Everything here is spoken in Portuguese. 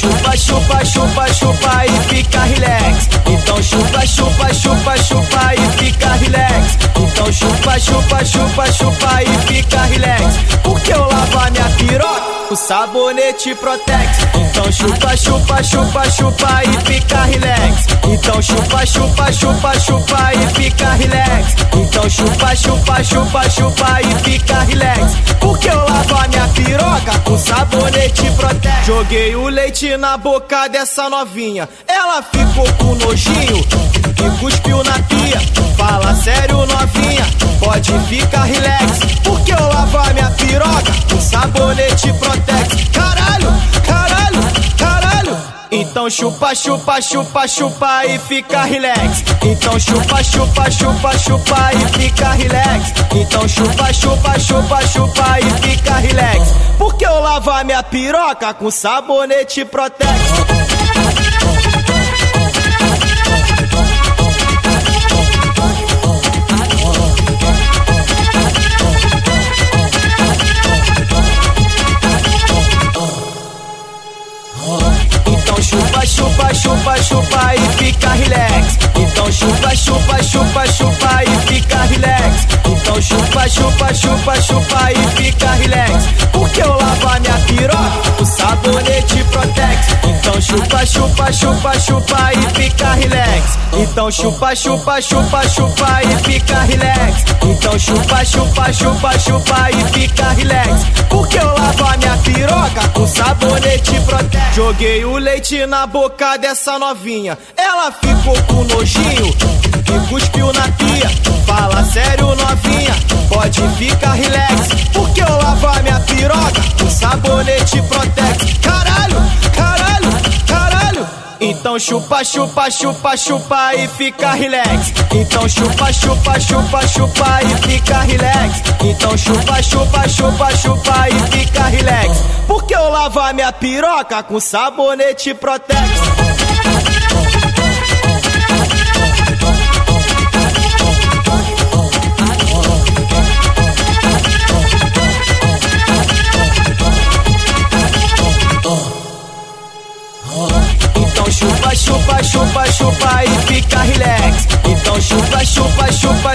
chupa, chupa, chupa, chupa e fica relax. Então chupa, chupa, chupa, chupa e fica relax. Então chupa, chupa, chupa, chupa e fica relax. Porque eu lavo a minha piroca o sabonete Protex. Então chupa, chupa, chupa, chupa e fica relax. Então chupa, chupa, chupa, chupa e fica relax. Então chupa, chupa, chupa, chupa e fica relax. Porque eu lavo a minha piroca com sabonete Protex. Joguei o leite na boca dessa novinha. Ela ficou com nojinho e cuspiu na pia. Fala sério, novinha, pode ficar relax. Porque eu lavo a minha piroca com sabonete Protex. Então chupa, chupa, chupa, chupa e fica relax. Então chupa, chupa, chupa, chupa e fica relax. Então chupa, chupa, chupa, chupa e fica relax. Porque eu lavo a minha piroca com sabonete Protex. Então chupa, chupa, chupa, chupa e fica relax. Então chupa, chupa, chupa, chupa e fica relax. Então chupa, chupa, chupa, chupa e fica relax. Porque eu lavo a minha piroca, o sabonete Protex. Então chupa, chupa, chupa, chupa e fica relax. Então chupa, chupa, chupa, chupa e fica relax. Então chupa, chupa, chupa, chupa e fica relax. Porque eu lavo a minha piroca com sabonete Protex. Joguei o leite na boca dessa novinha. Ela ficou com nojinho e cuspiu na pia. Fala sério, novinha, pode ficar relax. Porque Então chupa, chupa, chupa, chupa e fica relax. Então chupa, chupa, chupa, chupa e fica relax. Então chupa, chupa, chupa, chupa e fica relax. Porque eu lavo a minha piroca com sabonete Protex. Então chupa, chupa, chupa, chupa e fica relax. Então chupa, chupa, chupa, chupa